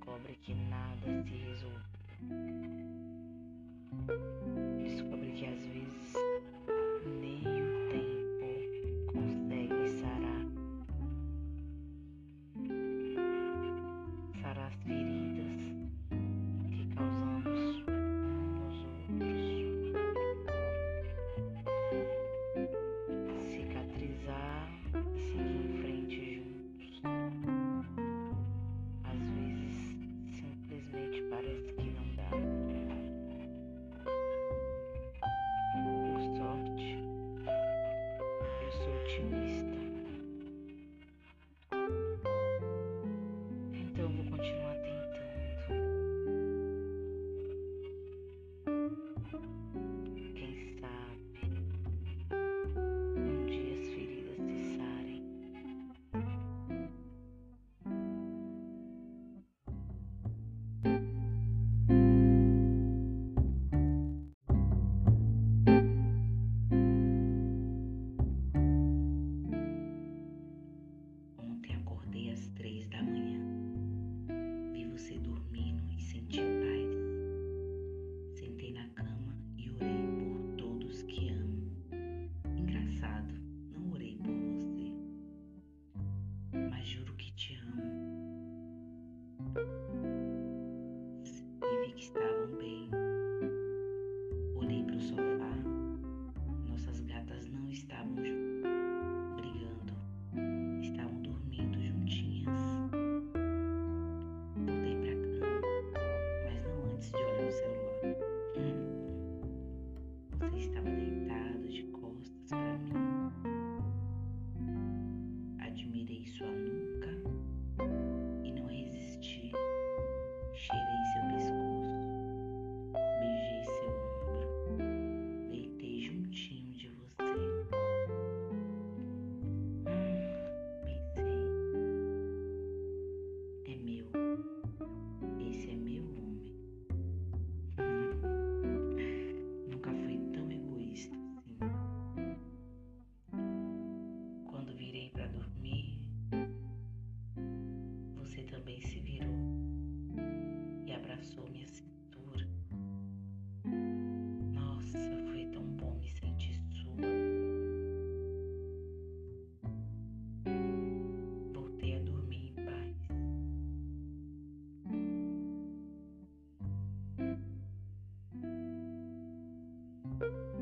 descobre que nada se resolveu. Ah, juro que te amo. abraçou minha cintura. Nossa, foi tão bom me sentir sua. Voltei a dormir em paz. thank